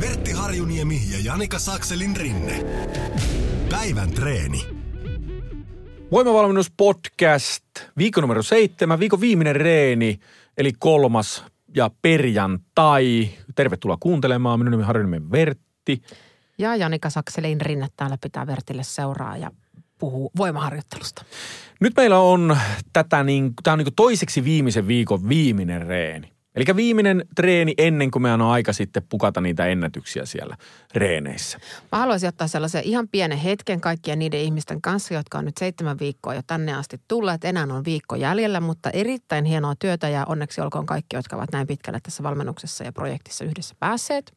Vertti Harjuniemi ja Janika Sakselin rinne. Päivän treeni. Voimavalmennus podcast, viikon numero seitsemän, viikon viimeinen reeni, eli kolmas ja perjantai. Tervetuloa kuuntelemaan, minun nimi Harjuniemi Vertti. Ja Janika Sakselin rinne täällä pitää Vertille seuraa ja puhuu voimaharjoittelusta. Nyt meillä on tätä, niin, tämä on niin toiseksi viimeisen viikon viimeinen reeni. Eli viimeinen treeni ennen kuin me on aika sitten pukata niitä ennätyksiä siellä reeneissä. Mä haluaisin ottaa sellaisen ihan pienen hetken kaikkien niiden ihmisten kanssa, jotka on nyt seitsemän viikkoa jo tänne asti tulleet. Enää on viikko jäljellä, mutta erittäin hienoa työtä ja onneksi olkoon kaikki, jotka ovat näin pitkälle tässä valmennuksessa ja projektissa yhdessä päässeet.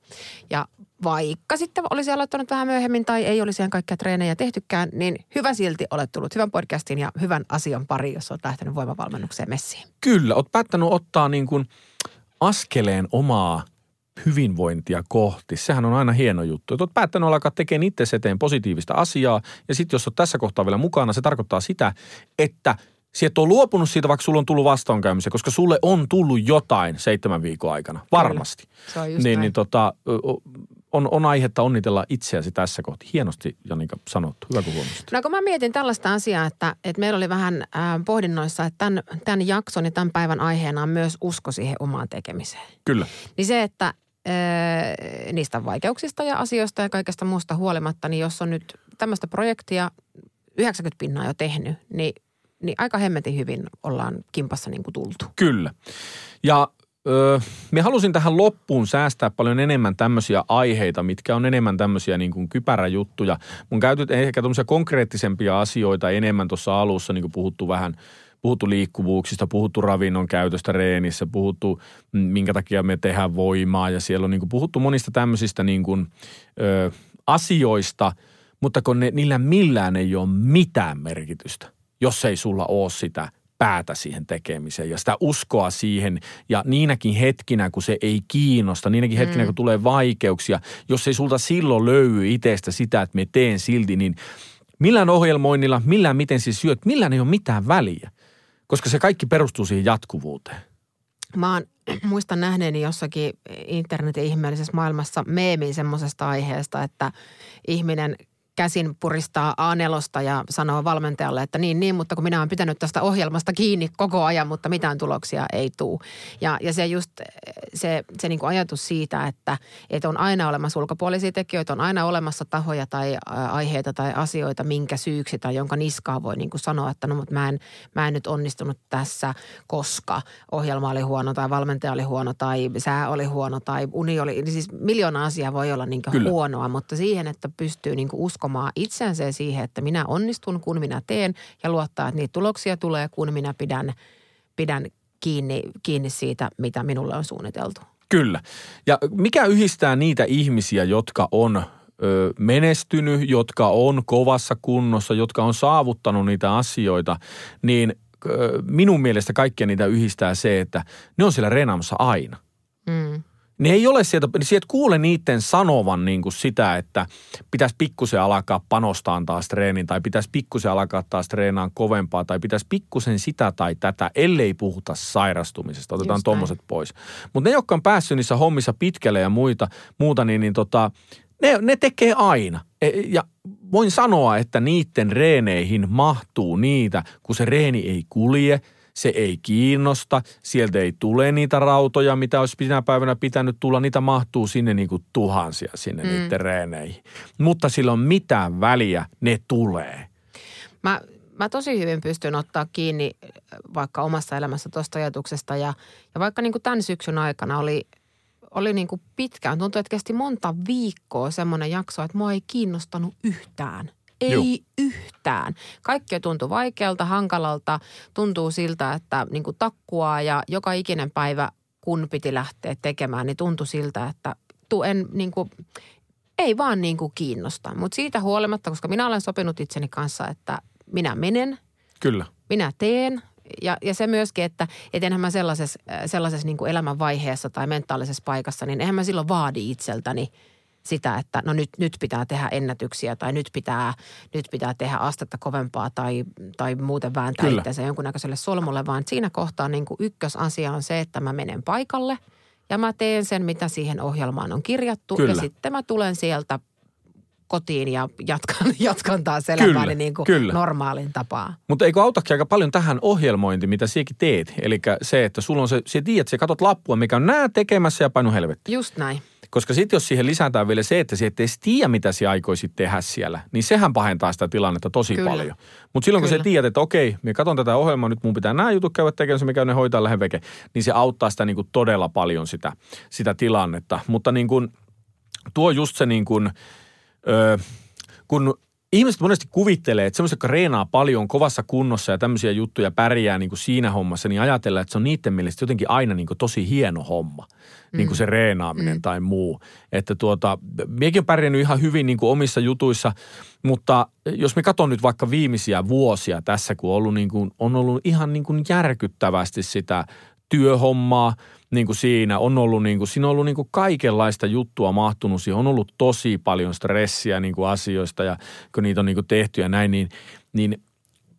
Ja vaikka sitten olisi aloittanut vähän myöhemmin tai ei olisi ihan kaikkia treenejä tehtykään, niin hyvä silti olet tullut hyvän podcastin ja hyvän asian pari, jos olet lähtenyt voimavalmennukseen messiin. Kyllä, olet päättänyt ottaa niin kuin askeleen omaa hyvinvointia kohti. Sehän on aina hieno juttu. Että olet päättänyt alkaa tekemään itse eteen positiivista asiaa ja sitten jos olet tässä kohtaa vielä mukana, se tarkoittaa sitä, että – Sieltä on luopunut siitä, vaikka sulla on tullut vastoinkäymisiä, koska sulle on tullut jotain seitsemän viikon aikana. Varmasti. Kyllä, se on just niin, niin tota, on, on aihetta onnitella itseäsi tässä kohti. Hienosti Janika sanottu. Hyvä kun huomasit. No kun mä mietin tällaista asiaa, että, että meillä oli vähän äh, pohdinnoissa, että tämän, tämän jakson ja tämän päivän aiheena on myös usko siihen omaan tekemiseen. Kyllä. Niin se, että äh, niistä vaikeuksista ja asioista ja kaikesta muusta huolimatta, niin jos on nyt tämmöistä projektia 90 pinnaa jo tehnyt, niin niin aika hemmetin hyvin ollaan kimpassa niin kuin tultu. Kyllä. Ja öö, me halusin tähän loppuun säästää paljon enemmän tämmöisiä aiheita, mitkä on enemmän tämmöisiä niin kuin kypäräjuttuja. Mun käyty ehkä tämmöisiä konkreettisempia asioita enemmän tuossa alussa, niin kuin puhuttu vähän puhuttu liikkuvuuksista, puhuttu ravinnon käytöstä reenissä, puhuttu minkä takia me tehdään voimaa ja siellä on niin kuin puhuttu monista tämmöisistä niin kuin, ö, asioista, mutta kun ne, niillä millään ei ole mitään merkitystä jos ei sulla ole sitä päätä siihen tekemiseen ja sitä uskoa siihen. Ja niinäkin hetkinä, kun se ei kiinnosta, niinäkin hetkinä, mm. kun tulee vaikeuksia, jos ei sulta silloin löydy itsestä sitä, että me teen silti, niin millään ohjelmoinnilla, millään miten siis syöt, millään ei ole mitään väliä. Koska se kaikki perustuu siihen jatkuvuuteen. Mä oon, muistan nähneeni jossakin internetin ihmeellisessä maailmassa meemiin semmoisesta aiheesta, että ihminen käsin puristaa A4 ja sanoo valmentajalle, että niin, niin, mutta kun minä olen pitänyt tästä ohjelmasta kiinni koko ajan, mutta mitään tuloksia ei tule. Ja, ja se just se, se niin kuin ajatus siitä, että, että on aina olemassa ulkopuolisia tekijöitä, on aina olemassa tahoja tai aiheita tai asioita, minkä syyksi tai jonka niskaa voi niin kuin sanoa, että no mutta mä en, mä en nyt onnistunut tässä, koska ohjelma oli huono tai valmentaja oli huono tai sää oli huono tai uni oli, siis miljoona asiaa voi olla niin kuin huonoa, mutta siihen, että pystyy niin kuin uskomaan itsensä siihen, että minä onnistun, kun minä teen ja luottaa, että niitä tuloksia tulee, kun minä pidän, pidän kiinni, kiinni siitä, mitä minulle on suunniteltu. Kyllä. Ja mikä yhdistää niitä ihmisiä, jotka on ö, menestynyt, jotka on kovassa kunnossa, jotka on saavuttanut niitä asioita, niin ö, minun mielestä kaikkia niitä yhdistää se, että ne on siellä reenaamassa aina. Mm ne ei ole sieltä, niin sieltä kuule niiden sanovan niin kuin sitä, että pitäisi pikkusen alkaa panostaa taas treenin tai pitäisi pikkusen alkaa taas treenaan kovempaa tai pitäisi pikkusen sitä tai tätä, ellei puhuta sairastumisesta. Otetaan tuommoiset pois. Mutta ne, jotka on päässyt niissä hommissa pitkälle ja muita, muuta, niin, niin tota, ne, ne tekee aina. E, ja voin sanoa, että niiden reeneihin mahtuu niitä, kun se reeni ei kulje – se ei kiinnosta, sieltä ei tule niitä rautoja, mitä olisi sinä päivänä pitänyt tulla, niitä mahtuu sinne niin kuin tuhansia sinne mm. niiden reeneihin. Mutta sillä on mitään väliä, ne tulee. Mä, mä tosi hyvin pystyn ottaa kiinni vaikka omassa elämässä tuosta ajatuksesta ja, ja vaikka niin kuin tämän syksyn aikana oli, oli niin kuin pitkään, tuntui, että kesti monta viikkoa semmoinen jakso, että mua ei kiinnostanut yhtään – ei Juh. yhtään. Kaikki tuntuu vaikealta, hankalalta. Tuntuu siltä, että niin kuin takkuaa ja joka ikinen päivä, kun piti lähteä tekemään, niin tuntui siltä, että tu en niin kuin, ei vaan niin kuin kiinnosta. Mutta siitä huolimatta, koska minä olen sopinut itseni kanssa, että minä menen, Kyllä. minä teen. Ja, ja se myöskin, että et enhän mä sellaisessa, äh, sellaisessa niin kuin elämänvaiheessa tai mentaalisessa paikassa, niin eihän mä silloin vaadi itseltäni sitä, että no nyt, nyt pitää tehdä ennätyksiä tai nyt pitää, nyt pitää tehdä astetta kovempaa tai, tai muuten vääntää Kyllä. itsensä jonkunnäköiselle solmulle, vaan siinä kohtaa niin kuin ykkösasia on se, että mä menen paikalle ja mä teen sen, mitä siihen ohjelmaan on kirjattu Kyllä. ja sitten mä tulen sieltä kotiin ja jatkan, jatkan taas Kyllä, elämääni niin kuin kyllä. normaalin tapaa. Mutta eikö autakin aika paljon tähän ohjelmointi, mitä siekin teet? Eli se, että sulla on se, sä tiedät, sä katot lappua, mikä on nää tekemässä ja painu helvetti. Just näin. Koska sitten jos siihen lisätään vielä se, että sä et edes tiedä, mitä sä aikoisit tehdä siellä, niin sehän pahentaa sitä tilannetta tosi Kyllä. paljon. Mutta silloin kun Kyllä. sä tiedät, että okei, minä katson tätä ohjelmaa, nyt mun pitää nämä jutut käydä tekemässä, mikä ne hoitaa lähden veke, niin se auttaa sitä niin kuin todella paljon sitä, sitä tilannetta. Mutta niin kuin, tuo just se niin kuin, ö, kun ihmiset monesti kuvittelee, että semmoiset, jotka reenaa paljon kovassa kunnossa ja tämmöisiä juttuja pärjää niin kuin siinä hommassa, niin ajatellaan, että se on niiden mielestä jotenkin aina niin kuin tosi hieno homma. Niin kuin se reenaaminen tai muu. Että tuota, miekin on pärjännyt ihan hyvin niin kuin omissa jutuissa, mutta jos me katson nyt vaikka viimeisiä vuosia tässä, kun on ollut, niin kuin, on ollut ihan niin kuin järkyttävästi sitä työhommaa niin kuin siinä. On ollut, niin kuin, siinä on ollut niin kuin kaikenlaista juttua mahtunut siihen. On ollut tosi paljon stressiä niin kuin asioista ja kun niitä on niin kuin tehty ja näin, niin, niin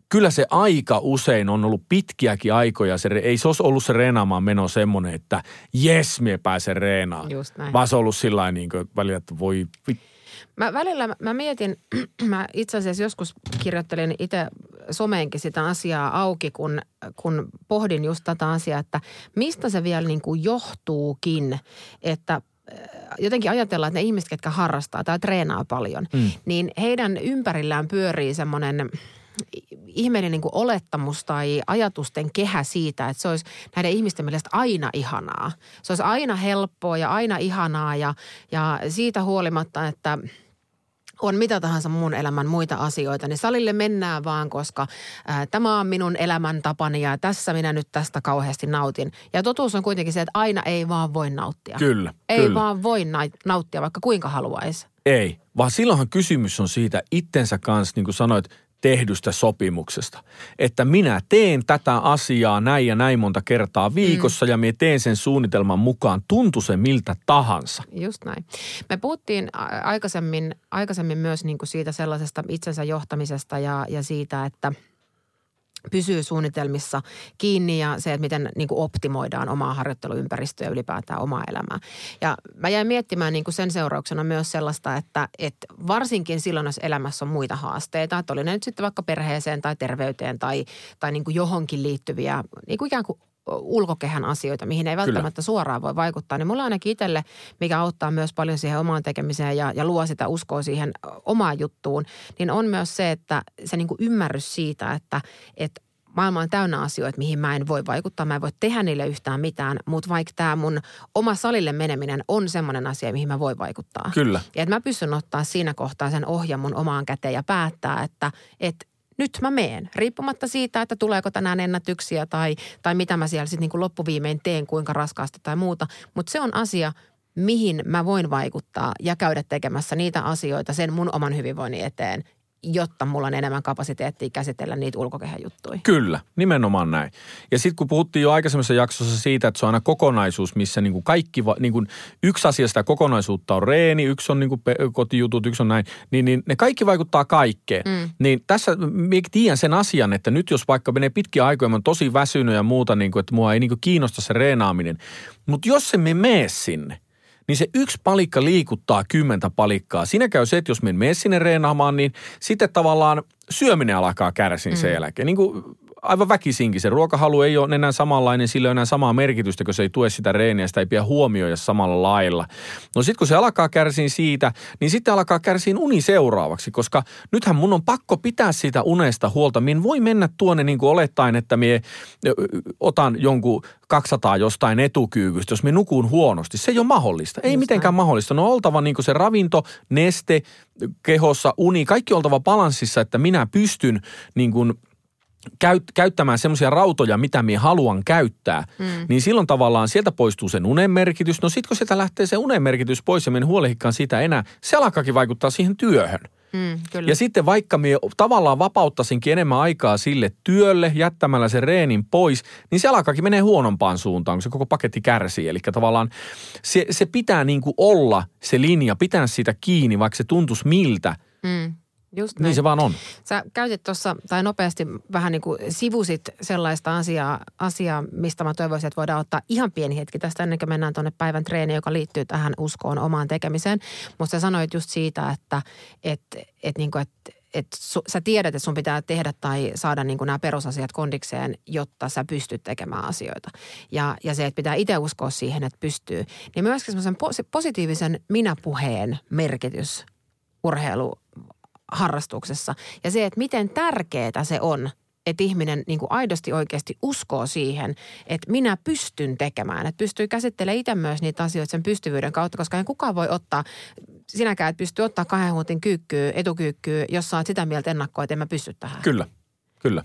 kyllä se aika usein on ollut pitkiäkin aikoja. Se, ei se olisi ollut se reenaamaan meno semmoinen, että jes, mie pääsen reenaamaan. Just näin. Vaan se on ollut sillä niin kuin välillä, että voi Mä välillä mä- mä mietin, mä itse asiassa joskus kirjoittelin itse someenkin sitä asiaa auki, kun, kun pohdin just tätä asiaa, että mistä se vielä niin kuin johtuukin, että äh, jotenkin ajatellaan, että ne ihmiset, ketkä harrastaa tai treenaa paljon, mm. niin heidän ympärillään pyörii semmoinen ihmeinen niin kuin olettamus tai ajatusten kehä siitä, että se olisi näiden ihmisten mielestä aina ihanaa. Se olisi aina helppoa ja aina ihanaa ja, ja siitä huolimatta, että on mitä tahansa mun elämän muita asioita, niin salille mennään vaan, koska ää, tämä on minun elämäntapani ja tässä minä nyt tästä kauheasti nautin. Ja totuus on kuitenkin se, että aina ei vaan voi nauttia. Kyllä, Ei kyllä. vaan voi nauttia, vaikka kuinka haluaisi. Ei, vaan silloinhan kysymys on siitä itsensä kanssa, niin kuin sanoit, tehdystä sopimuksesta. Että minä teen tätä asiaa näin ja näin monta kertaa viikossa mm. ja minä teen sen suunnitelman mukaan, tuntu se miltä tahansa. Just näin. Me puhuttiin aikaisemmin, aikaisemmin myös niin kuin siitä sellaisesta itsensä johtamisesta ja, ja siitä, että pysyy suunnitelmissa kiinni ja se, että miten niin kuin optimoidaan omaa harjoitteluympäristöä ja ylipäätään omaa elämää. Ja mä jäin miettimään niin kuin sen seurauksena myös sellaista, että, että varsinkin silloin, jos elämässä on muita haasteita, että oli ne nyt sitten vaikka perheeseen tai terveyteen tai, tai niin kuin johonkin liittyviä niin kuin ikään kuin ulkokehän asioita, mihin ei välttämättä suoraan voi vaikuttaa, niin mulla ainakin itselle, mikä auttaa myös paljon siihen omaan tekemiseen ja, ja luo sitä uskoa siihen omaan juttuun, niin on myös se, että se niin kuin ymmärrys siitä, että, että maailma on täynnä asioita, mihin mä en voi vaikuttaa, mä en voi tehdä niille yhtään mitään, mutta vaikka tämä mun oma salille meneminen on semmoinen asia, mihin mä voin vaikuttaa. Kyllä. Ja että mä pystyn ottaa siinä kohtaa sen ohjan mun omaan käteen ja päättää, että, että nyt mä meen. Riippumatta siitä, että tuleeko tänään ennätyksiä tai, tai mitä mä siellä sitten niin kuin loppuviimein teen, kuinka raskaasti tai muuta. Mutta se on asia, mihin mä voin vaikuttaa ja käydä tekemässä niitä asioita sen mun oman hyvinvoinnin eteen, jotta mulla on enemmän kapasiteettia käsitellä niitä ulkokehän juttuja. Kyllä, nimenomaan näin. Ja sitten kun puhuttiin jo aikaisemmassa jaksossa siitä, että se on aina kokonaisuus, missä niin kuin kaikki, va- niin kuin yksi asia sitä kokonaisuutta on reeni, yksi on niin kuin pe- kotijutut, yksi on näin, niin, niin ne kaikki vaikuttaa kaikkeen. Mm. Niin tässä tiedän sen asian, että nyt jos vaikka menee pitkiä aikoja, mä oon tosi väsynyt ja muuta, niin kuin, että mua ei niin kuin kiinnosta se reenaaminen. Mutta jos emme mene sinne, niin se yksi palikka liikuttaa kymmentä palikkaa. Siinä käy se, että jos me en mene sinne reenaamaan, niin sitten tavallaan syöminen alkaa kärsiä mm. sen jälkeen. Niin kuin aivan väkisinkin se ruokahalu ei ole enää samanlainen, sillä ei ole enää samaa merkitystä, kun se ei tue sitä reeniä, sitä ei pidä huomioida samalla lailla. No sitten kun se alkaa kärsiä siitä, niin sitten alkaa kärsiä uni seuraavaksi, koska nythän mun on pakko pitää siitä unesta huolta. Min voi mennä tuonne niin kuin olettaen, että mie otan jonkun 200 jostain etukyykystä, jos me nukun huonosti. Se ei ole mahdollista. Ei Just mitenkään näin. mahdollista. No oltava niin kuin se ravinto, neste, kehossa, uni, kaikki oltava balanssissa, että minä pystyn niin kuin käyt, käyttämään semmoisia rautoja, mitä minä haluan käyttää, mm. niin silloin tavallaan sieltä poistuu sen unen merkitys. No sit kun sieltä lähtee se unen merkitys pois ja minä huolehikkaan siitä enää, se alkaakin vaikuttaa siihen työhön. Mm, kyllä. Ja sitten vaikka minä tavallaan vapauttaisinkin enemmän aikaa sille työlle jättämällä sen reenin pois, niin se alkaakin menee huonompaan suuntaan, kun se koko paketti kärsii. Eli tavallaan se, se pitää niin kuin olla se linja, pitää sitä kiinni, vaikka se tuntuisi miltä. Mm. Just Niin näin. se vaan on. Sä käytit tuossa, tai nopeasti vähän niin kuin sivusit sellaista asiaa, asiaa, mistä mä toivoisin, että voidaan ottaa ihan pieni hetki tästä ennen kuin mennään tuonne päivän treeniin, joka liittyy tähän uskoon omaan tekemiseen. Mutta sä sanoit just siitä, että et, et niin kuin, että et su, sä tiedät, että sun pitää tehdä tai saada niin kuin nämä perusasiat kondikseen, jotta sä pystyt tekemään asioita. Ja, ja se, että pitää itse uskoa siihen, että pystyy. Niin myöskin semmoisen posi- positiivisen minäpuheen merkitys urheilu harrastuksessa. Ja se, että miten tärkeää se on, että ihminen niin kuin aidosti oikeasti uskoo siihen, että minä pystyn tekemään. Että pystyy käsittelemään itse myös niitä asioita sen pystyvyyden kautta, koska ei kukaan voi ottaa, sinäkään et pysty ottaa kahden huutin kyykkyä, etukyykkyä, jos sä oot sitä mieltä ennakkoa, että en mä pysty tähän. Kyllä, kyllä.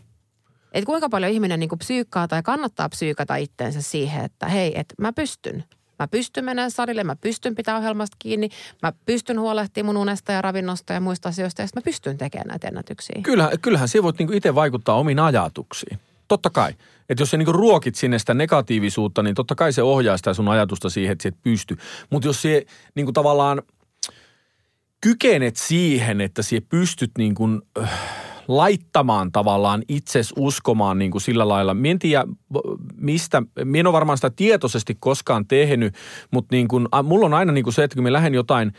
Että kuinka paljon ihminen niin kuin psyykkaa tai kannattaa psyykata itteensä siihen, että hei, että mä pystyn. Mä pystyn menemään salille, mä pystyn pitää ohjelmasta kiinni, mä pystyn huolehtimaan mun unesta ja ravinnosta ja muista asioista ja mä pystyn tekemään näitä ennätyksiä. Kyllähän, kyllähän se voit niinku itse vaikuttaa omiin ajatuksiin. Totta kai. Että jos sä niinku ruokit sinne sitä negatiivisuutta, niin totta kai se ohjaa sitä sun ajatusta siihen, että sä et pysty. Mutta jos sä niinku tavallaan kykenet siihen, että sä pystyt niinku, äh, laittamaan tavallaan itses uskomaan niin kuin sillä lailla. Mie en tiedä, mistä, mie en ole varmaan sitä tietoisesti koskaan tehnyt, mutta niin kuin, mulla on aina niin kuin se, että kun me lähden jotain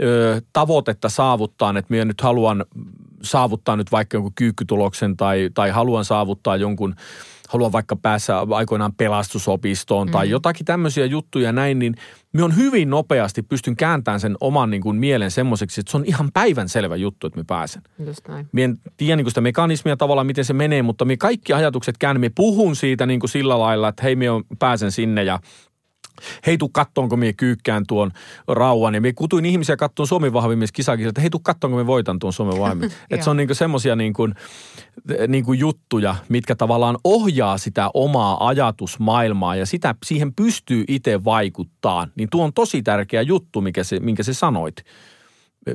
ö, tavoitetta saavuttaa, että minä nyt haluan saavuttaa nyt vaikka jonkun kyykkytuloksen tai, tai haluan saavuttaa jonkun, haluan vaikka päässä aikoinaan pelastusopistoon tai jotakin tämmöisiä juttuja näin, niin minä on hyvin nopeasti pystyn kääntämään sen oman niin kuin mielen semmoiseksi, että se on ihan päivän selvä juttu, että me pääsen. Just näin. Mie en tiedä niin kuin sitä mekanismia tavallaan, miten se menee, mutta me kaikki ajatukset käännän. Me puhun siitä niin kuin sillä lailla, että hei, me pääsen sinne ja hei tuu kattoonko me kyykkään tuon rauhan. Ja me kutuin ihmisiä kattoon Suomen vahvimmissa kisakin, että hei tuu kattoonko me voitan tuon Suomen vahvimmin. että se on niinku semmoisia niinku, niinku juttuja, mitkä tavallaan ohjaa sitä omaa ajatusmaailmaa ja sitä, siihen pystyy itse vaikuttaa. Niin tuo on tosi tärkeä juttu, mikä se, minkä se sanoit.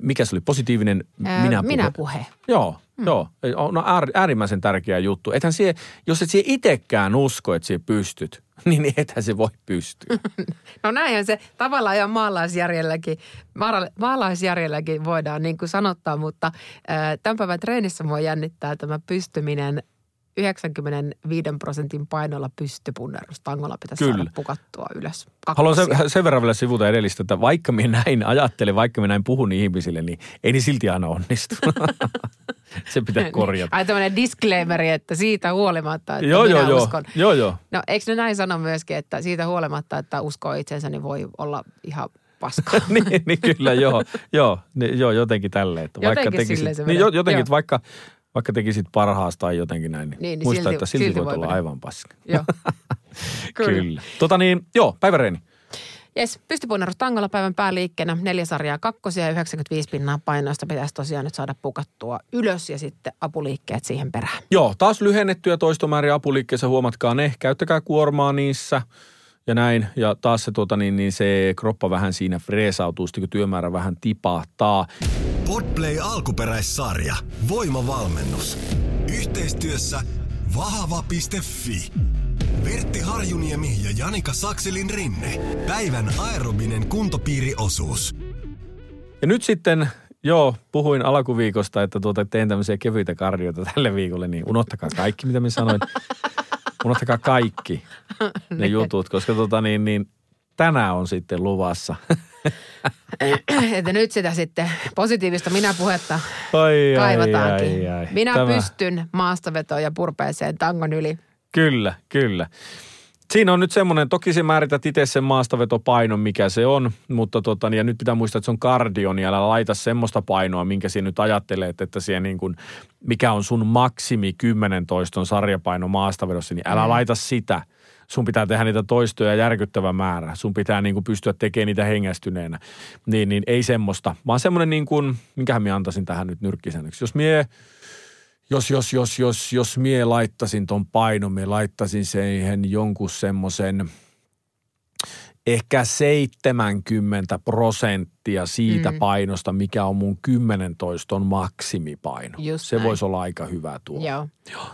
Mikä se oli? Positiivinen Ää, minäpuhe. minäpuhe. Joo, hmm. joo. On äär, äärimmäisen tärkeä juttu. Ethän sie, jos et sie itsekään usko, että sie pystyt, niin ethän se voi pystyä. No näinhän se tavallaan jo maalaisjärjelläkin, maala- maalaisjärjelläkin voidaan niin kuin sanottaa, mutta ää, tämän päivän treenissä mua jännittää tämä pystyminen 95 prosentin painolla pystypunnerus. Tangolla pitäisi Kyllä. saada pukattua ylös. Haluan Kakkosia. sen, sen verran vielä sivuta edellistä, että vaikka minä näin ajattelen, vaikka minä näin puhun ihmisille, niin ei niin silti aina onnistu. se pitää korjata. Ai tämmöinen disclaimeri, että siitä huolimatta, että joo, minä joo, uskon. joo, joo. No eikö ne näin sano myöskin, että siitä huolimatta, että uskoo itsensä, niin voi olla ihan paskaa. niin, niin kyllä, joo, joo, niin, joo jotenkin tälleen. Että vaikka Jotenkin tekisit, silleen se niin, jotenkin, Joo. vaikka, vaikka tekisit parhaasta tai jotenkin näin, niin, Niin, niin muista, silti- että silti, silti voit voi olla mennä. aivan paska. Joo. Kyllä. Kyllä. Tota niin, joo, päiväreeni. Jes, pystypunnerus tangolla päivän pääliikkeenä, neljä sarjaa kakkosia ja 95 pinnaa painoista pitäisi tosiaan nyt saada pukattua ylös ja sitten apuliikkeet siihen perään. Joo, taas lyhennettyjä toistomääriä apuliikkeessä, huomatkaa ne. Käyttäkää kuormaa niissä ja näin. Ja taas se, tuota, niin, niin se kroppa vähän siinä freesautuu, sitten kun työmäärä vähän tipahtaa. Podplay alkuperäissarja. Voimavalmennus. Yhteistyössä vahava.fi. Vertti Harjuniemi ja Janika Sakselin rinne. Päivän aerobinen kuntopiiriosuus. Ja nyt sitten, joo, puhuin alkuviikosta, että tuota, teen tämmöisiä kevyitä kardioita tälle viikolle, niin unohtakaa kaikki, mitä minä sanoin. unohtakaa kaikki ne jutut, koska tota, niin, niin, tänään on sitten luvassa. että nyt sitä sitten positiivista minä-puhetta Ai, kaivataankin. ai, ai. Minä Tämä- pystyn maastavetoon ja purpeeseen tangon yli. Kyllä, kyllä. Siinä on nyt semmoinen, toki se määrität itse sen maastavetopainon, mikä se on, mutta tota, ja nyt pitää muistaa, että se on kardio, niin älä laita semmoista painoa, minkä sinä nyt ajattelet, että siellä niin kuin, mikä on sun maksimi 10 toiston sarjapaino maastavedossa, niin älä mm. laita sitä. Sun pitää tehdä niitä toistoja järkyttävä määrä. Sun pitää niin kuin pystyä tekemään niitä hengästyneenä. Niin, niin ei semmoista, vaan semmoinen niin kuin, minkähän minä antaisin tähän nyt nyrkkisäännöksi. Jos mie jos, jos, jos, jos, jos mie laittasin ton painon, mie laittasin siihen jonkun semmoisen ehkä 70 prosenttia siitä mm. painosta, mikä on mun 10 toiston maksimipaino. Just Se näin. voisi olla aika hyvä tuo. Joo.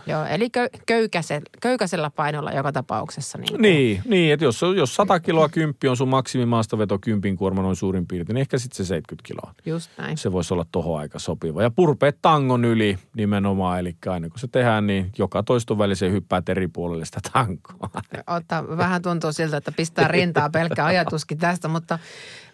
Joo, eli kö, köykäisellä, köykäisellä painolla joka tapauksessa. Niin, kuin- Niin, niin että jos, jos 100 kiloa kymppi on sun maksimimaastaveto kympin kuorma noin suurin piirtein, niin ehkä sitten se 70 kiloa. Just näin. Se voisi olla tohon aika sopiva. Ja purpeet tangon yli nimenomaan, eli aina kun se tehdään, niin joka toiston väliseen hyppää eri puolelle sitä tankoa. Ottaa, vähän tuntuu siltä, että pistää rintaa pelkkä ajatuskin tästä, mutta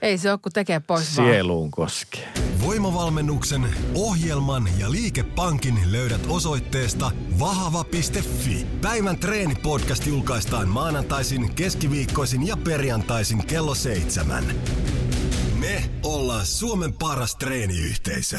ei se ole, kun tekee pois vaan. Sieluun koskee. Voimavalmennuksen, ohjelman ja liikepankin löydät osoitteesta vahava.fi. Päivän treenipodcast julkaistaan maanantaisin, keskiviikkoisin ja perjantaisin kello seitsemän. Me ollaan Suomen paras treeniyhteisö.